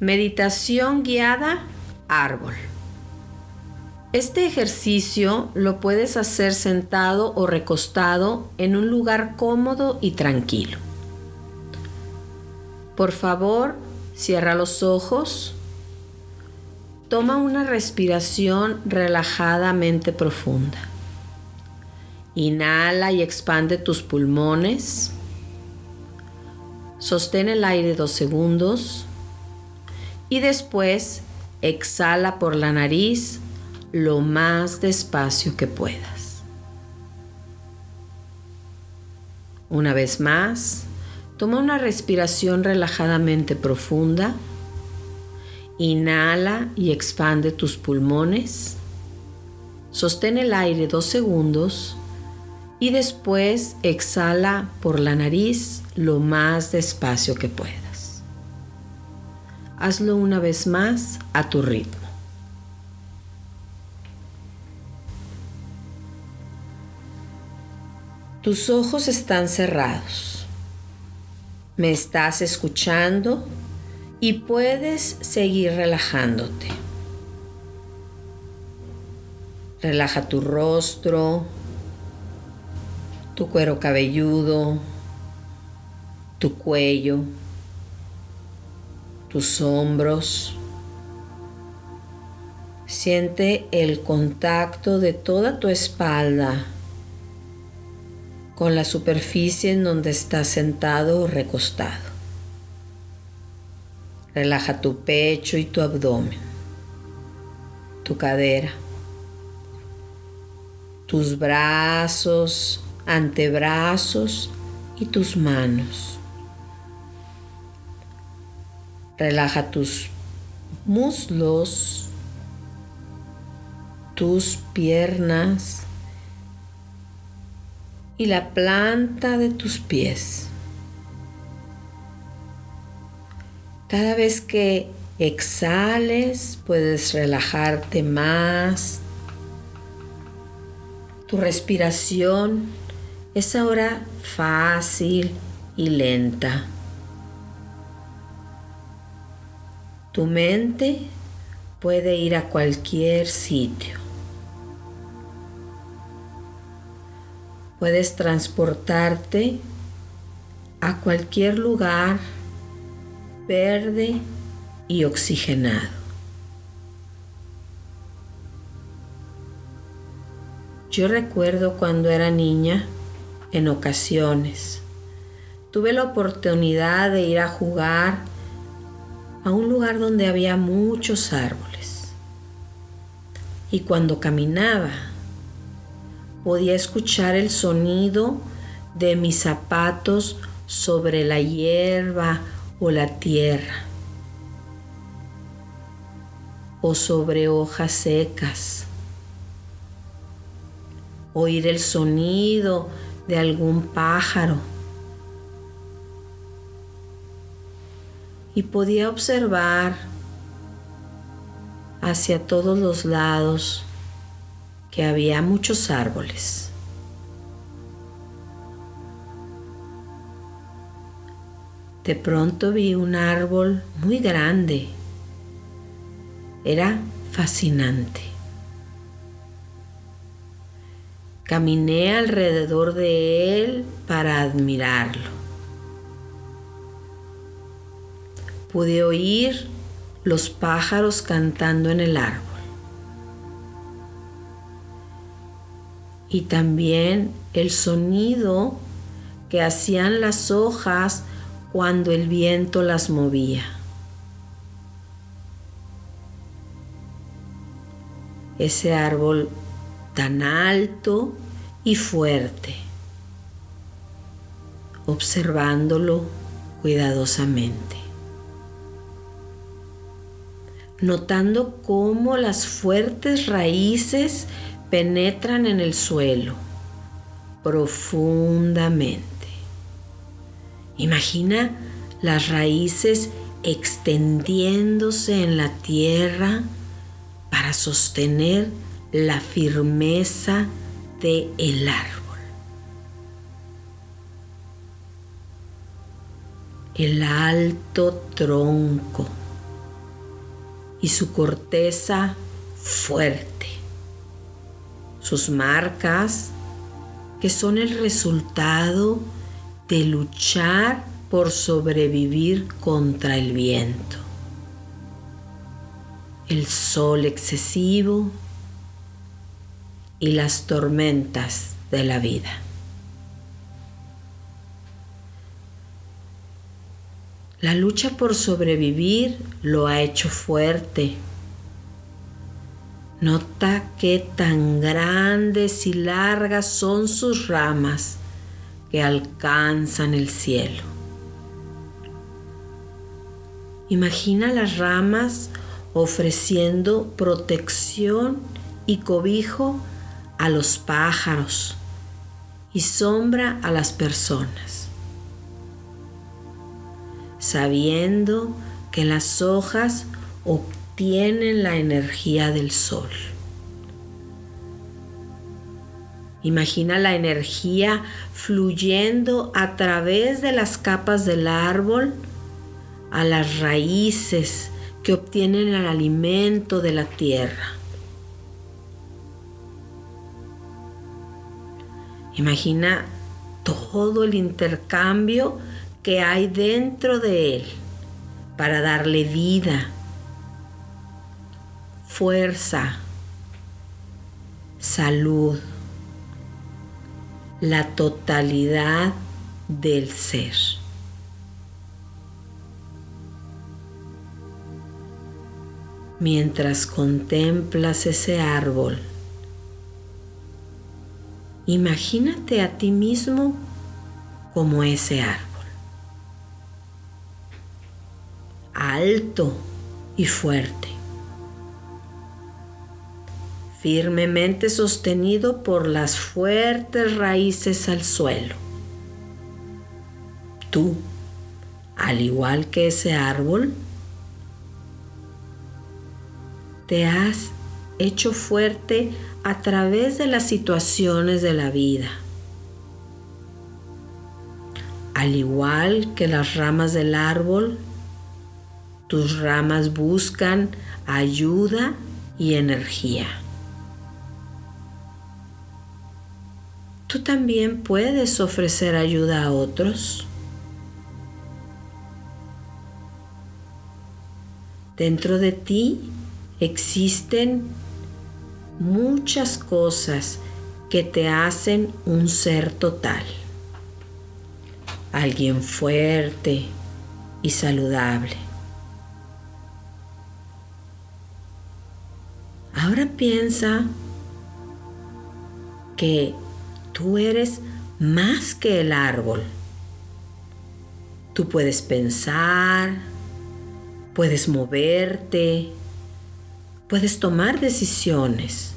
Meditación guiada árbol. Este ejercicio lo puedes hacer sentado o recostado en un lugar cómodo y tranquilo. Por favor, cierra los ojos. Toma una respiración relajadamente profunda. Inhala y expande tus pulmones. Sostén el aire dos segundos y después exhala por la nariz lo más despacio que puedas. Una vez más, toma una respiración relajadamente profunda. Inhala y expande tus pulmones. Sostén el aire dos segundos y después exhala por la nariz lo más despacio que puedas. Hazlo una vez más a tu ritmo. Tus ojos están cerrados. Me estás escuchando y puedes seguir relajándote. Relaja tu rostro, tu cuero cabelludo, tu cuello, tus hombros. Siente el contacto de toda tu espalda con la superficie en donde estás sentado o recostado. Relaja tu pecho y tu abdomen, tu cadera, tus brazos, antebrazos y tus manos. Relaja tus muslos, tus piernas y la planta de tus pies. Cada vez que exhales puedes relajarte más. Tu respiración es ahora fácil y lenta. Tu mente puede ir a cualquier sitio. Puedes transportarte a cualquier lugar verde y oxigenado. Yo recuerdo cuando era niña en ocasiones. Tuve la oportunidad de ir a jugar a un lugar donde había muchos árboles. Y cuando caminaba, podía escuchar el sonido de mis zapatos sobre la hierba o la tierra o sobre hojas secas. Oír el sonido de algún pájaro. Y podía observar hacia todos los lados que había muchos árboles. De pronto vi un árbol muy grande. Era fascinante. Caminé alrededor de él para admirarlo. Pude oír los pájaros cantando en el árbol. Y también el sonido que hacían las hojas cuando el viento las movía. Ese árbol tan alto y fuerte, observándolo cuidadosamente, notando cómo las fuertes raíces penetran en el suelo profundamente. Imagina las raíces extendiéndose en la tierra para sostener la firmeza de el árbol. El alto tronco y su corteza fuerte. Sus marcas que son el resultado de luchar por sobrevivir contra el viento, el sol excesivo y las tormentas de la vida. La lucha por sobrevivir lo ha hecho fuerte. Nota qué tan grandes y largas son sus ramas que alcanzan el cielo. Imagina las ramas ofreciendo protección y cobijo a los pájaros y sombra a las personas sabiendo que las hojas obtienen la energía del sol. Imagina la energía fluyendo a través de las capas del árbol a las raíces que obtienen el alimento de la tierra. Imagina todo el intercambio que hay dentro de él para darle vida, fuerza, salud, la totalidad del ser. Mientras contemplas ese árbol, imagínate a ti mismo como ese árbol. Alto y fuerte, firmemente sostenido por las fuertes raíces al suelo. Tú, al igual que ese árbol, te has hecho fuerte a través de las situaciones de la vida. Al igual que las ramas del árbol, tus ramas buscan ayuda y energía. Tú también puedes ofrecer ayuda a otros. Dentro de ti existen muchas cosas que te hacen un ser total. Alguien fuerte y saludable. Ahora piensa que tú eres más que el árbol. Tú puedes pensar, puedes moverte, puedes tomar decisiones,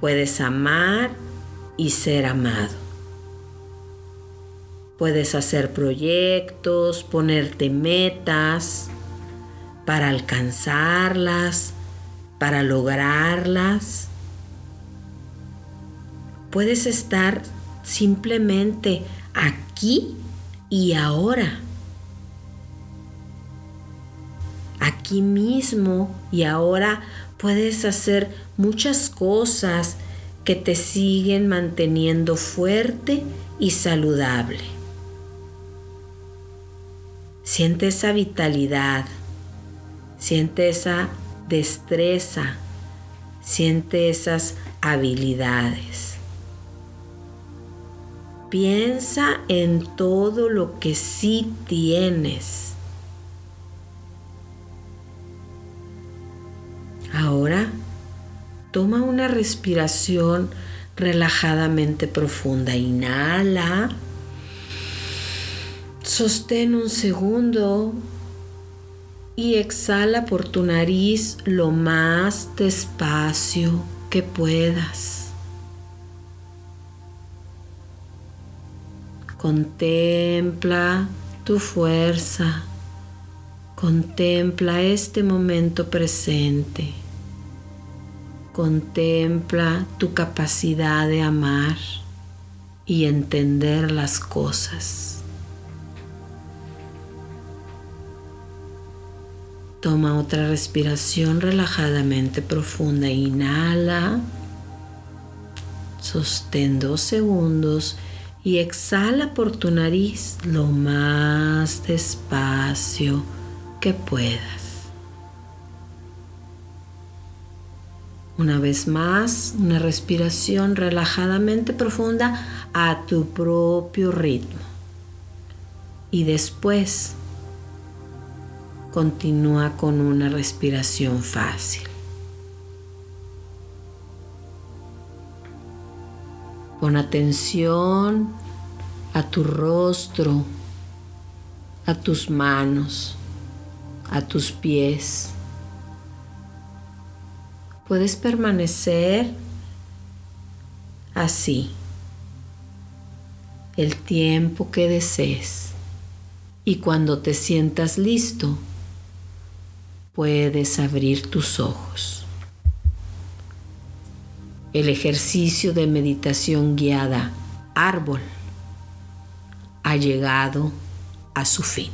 puedes amar y ser amado. Puedes hacer proyectos, ponerte metas para alcanzarlas para lograrlas. Puedes estar simplemente aquí y ahora. Aquí mismo y ahora puedes hacer muchas cosas que te siguen manteniendo fuerte y saludable. Siente esa vitalidad, siente esa destreza, siente esas habilidades. Piensa en todo lo que sí tienes. Ahora toma una respiración relajadamente profunda. Inhala. Sostén un segundo y exhala por tu nariz lo más despacio que puedas. Contempla tu fuerza, contempla este momento presente, contempla tu capacidad de amar y entender las cosas. Toma otra respiración relajadamente profunda. Inhala. Sostén dos segundos y exhala por tu nariz lo más despacio que puedas. Una vez más, una respiración relajadamente profunda a tu propio ritmo. Y después continúa con una respiración fácil. Pon atención a tu rostro, a tus manos, a tus pies. Puedes permanecer así el tiempo que desees y cuando te sientas listo puedes abrir tus ojos. El ejercicio de meditación guiada árbol ha llegado a su fin.